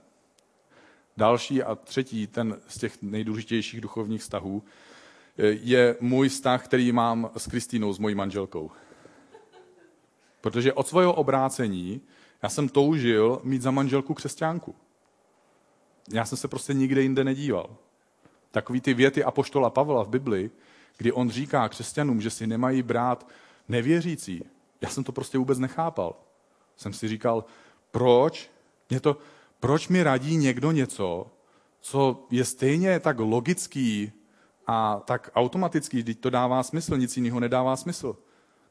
Další a třetí, ten z těch nejdůležitějších duchovních vztahů, je můj vztah, který mám s Kristýnou, s mojí manželkou. Protože od svého obrácení já jsem toužil mít za manželku křesťánku. Já jsem se prostě nikde jinde nedíval. Takový ty věty Apoštola Pavla v Bibli, kdy on říká křesťanům, že si nemají brát nevěřící, já jsem to prostě vůbec nechápal. Jsem si říkal, proč? Mě to, proč mi radí někdo něco, co je stejně tak logický a tak automaticky, když to dává smysl, nic jiného nedává smysl.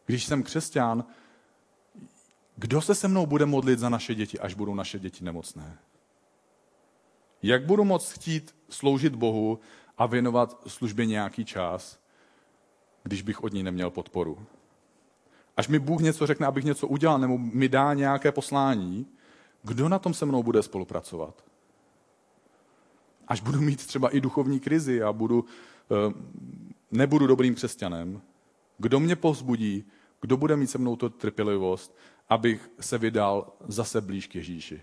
Když jsem křesťan, kdo se se mnou bude modlit za naše děti, až budou naše děti nemocné? Jak budu moct chtít sloužit Bohu a věnovat službě nějaký čas, když bych od ní neměl podporu? Až mi Bůh něco řekne, abych něco udělal, nebo mi dá nějaké poslání, kdo na tom se mnou bude spolupracovat? Až budu mít třeba i duchovní krizi a budu Eh, nebudu dobrým křesťanem, kdo mě povzbudí, kdo bude mít se mnou tu trpělivost, abych se vydal zase blíž k Ježíši.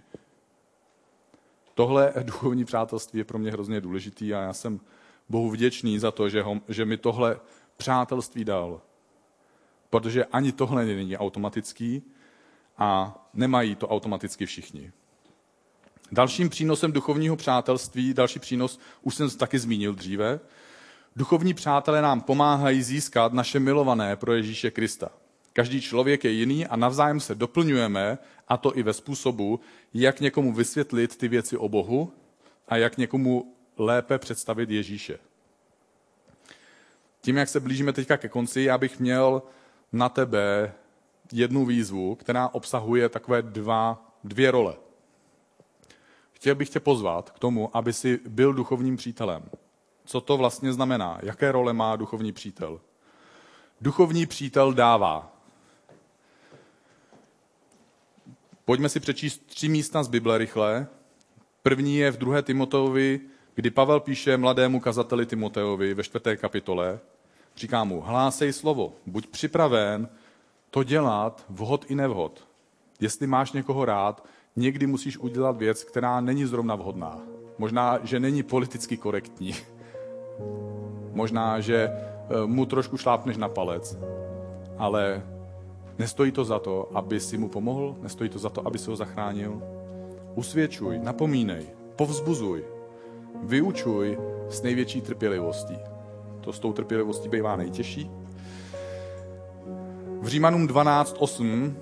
Tohle <laughs> duchovní přátelství je pro mě hrozně důležitý a já jsem Bohu vděčný za to, že, ho, že mi tohle přátelství dal. Protože ani tohle není automatický a nemají to automaticky všichni. Dalším přínosem duchovního přátelství, další přínos, už jsem taky zmínil dříve, Duchovní přátelé nám pomáhají získat naše milované pro Ježíše Krista. Každý člověk je jiný a navzájem se doplňujeme, a to i ve způsobu, jak někomu vysvětlit ty věci o Bohu a jak někomu lépe představit Ježíše. Tím, jak se blížíme teďka ke konci, já bych měl na tebe jednu výzvu, která obsahuje takové dva, dvě role. Chtěl bych tě pozvat k tomu, aby si byl duchovním přítelem. Co to vlastně znamená? Jaké role má duchovní přítel? Duchovní přítel dává. Pojďme si přečíst tři místa z Bible rychle. První je v 2. Timoteovi, kdy Pavel píše mladému kazateli Timoteovi ve čtvrté kapitole. Říká mu, hlásej slovo, buď připraven to dělat vhod i nevhod. Jestli máš někoho rád, někdy musíš udělat věc, která není zrovna vhodná. Možná, že není politicky korektní. Možná, že eh, mu trošku šlápneš na palec, ale nestojí to za to, aby si mu pomohl, nestojí to za to, aby si ho zachránil. Usvědčuj, napomínej, povzbuzuj, vyučuj s největší trpělivostí. To s tou trpělivostí bývá nejtěžší. V Římanům 12.8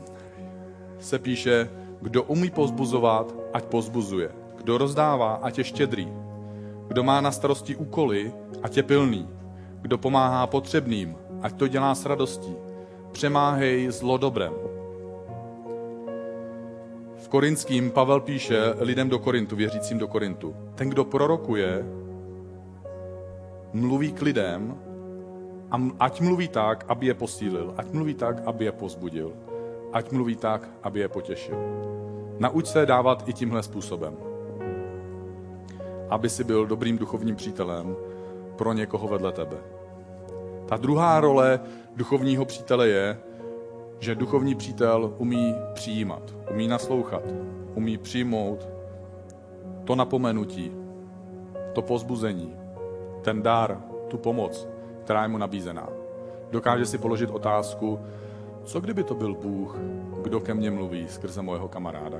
se píše, kdo umí pozbuzovat, ať pozbuzuje. Kdo rozdává, ať je štědrý. Kdo má na starosti úkoly, ať je pilný. Kdo pomáhá potřebným, ať to dělá s radostí. Přemáhej zlo dobrem. V Korinským Pavel píše lidem do Korintu, věřícím do Korintu. Ten, kdo prorokuje, mluví k lidem, ať mluví tak, aby je posílil, ať mluví tak, aby je pozbudil, ať mluví tak, aby je potěšil. Nauč se dávat i tímhle způsobem. Aby si byl dobrým duchovním přítelem pro někoho vedle tebe. Ta druhá role duchovního přítele je, že duchovní přítel umí přijímat, umí naslouchat, umí přijmout to napomenutí, to pozbuzení, ten dar, tu pomoc, která je mu nabízená. Dokáže si položit otázku, co kdyby to byl Bůh, kdo ke mně mluví skrze mojeho kamaráda.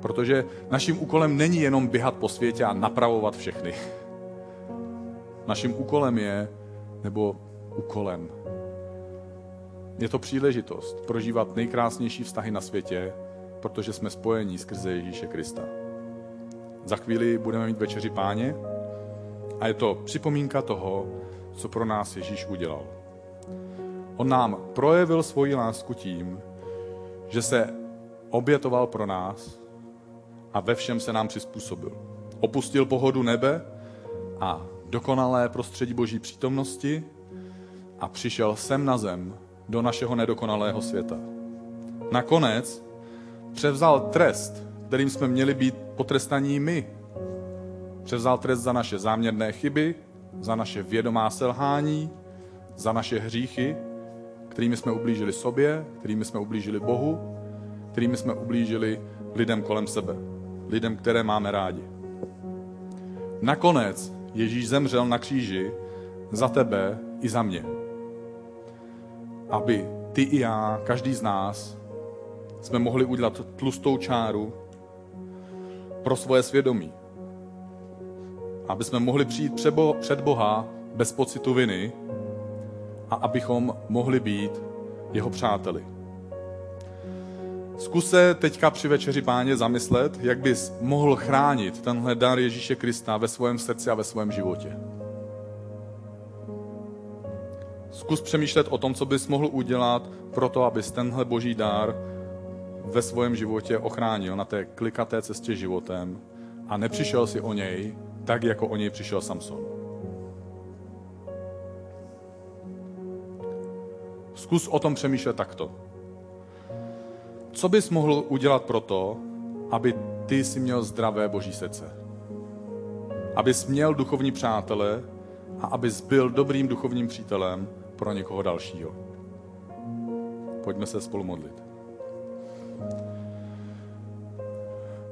Protože naším úkolem není jenom běhat po světě a napravovat všechny. Naším úkolem je, nebo úkolem, je to příležitost prožívat nejkrásnější vztahy na světě, protože jsme spojení skrze Ježíše Krista. Za chvíli budeme mít večeři páně a je to připomínka toho, co pro nás Ježíš udělal. On nám projevil svoji lásku tím, že se obětoval pro nás a ve všem se nám přizpůsobil. Opustil pohodu nebe a dokonalé prostředí boží přítomnosti a přišel sem na zem do našeho nedokonalého světa. Nakonec převzal trest, kterým jsme měli být potrestaní my. Převzal trest za naše záměrné chyby, za naše vědomá selhání, za naše hříchy, kterými jsme ublížili sobě, kterými jsme ublížili Bohu, kterými jsme ublížili lidem kolem sebe, lidem, které máme rádi. Nakonec Ježíš zemřel na kříži za tebe i za mě. Aby ty i já, každý z nás, jsme mohli udělat tlustou čáru pro svoje svědomí, aby jsme mohli přijít před Boha bez pocitu viny a abychom mohli být jeho přáteli. Zkus se teďka při večeři páně zamyslet, jak bys mohl chránit tenhle dar Ježíše Krista ve svém srdci a ve svém životě. Zkus přemýšlet o tom, co bys mohl udělat pro to, abys tenhle boží dár ve svém životě ochránil na té klikaté cestě životem a nepřišel si o něj tak, jako o něj přišel Samson. Zkus o tom přemýšlet takto. Co bys mohl udělat pro to, aby ty si měl zdravé boží srdce? Abys měl duchovní přátele a abys byl dobrým duchovním přítelem pro někoho dalšího. Pojďme se spolu modlit.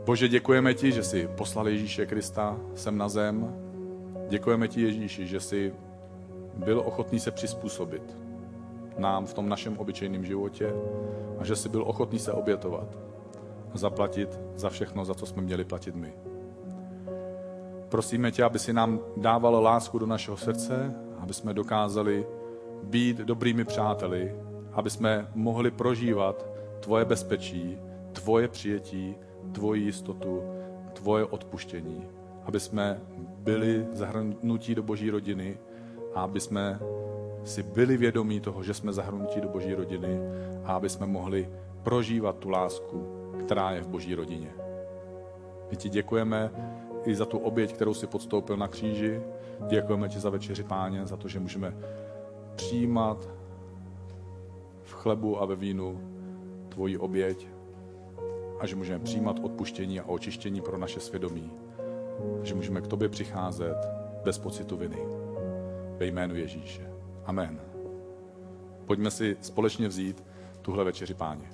Bože, děkujeme ti, že jsi poslal Ježíše Krista sem na zem. Děkujeme ti, Ježíši, že jsi byl ochotný se přizpůsobit nám v tom našem obyčejném životě a že jsi byl ochotný se obětovat a zaplatit za všechno, za co jsme měli platit my. Prosíme tě, aby si nám dával lásku do našeho srdce, aby jsme dokázali být dobrými přáteli aby jsme mohli prožívat tvoje bezpečí, tvoje přijetí, tvoji jistotu, tvoje odpuštění. Aby jsme byli zahrnutí do boží rodiny a aby jsme si byli vědomí toho, že jsme zahrnutí do boží rodiny a aby jsme mohli prožívat tu lásku, která je v boží rodině. My ti děkujeme i za tu oběť, kterou si podstoupil na kříži. Děkujeme ti za večeři, páně, za to, že můžeme přijímat v chlebu a ve vínu tvoji oběť a že můžeme přijímat odpuštění a očištění pro naše svědomí. Že můžeme k tobě přicházet bez pocitu viny. Ve jménu Ježíše. Amen. Pojďme si společně vzít tuhle večeři páně.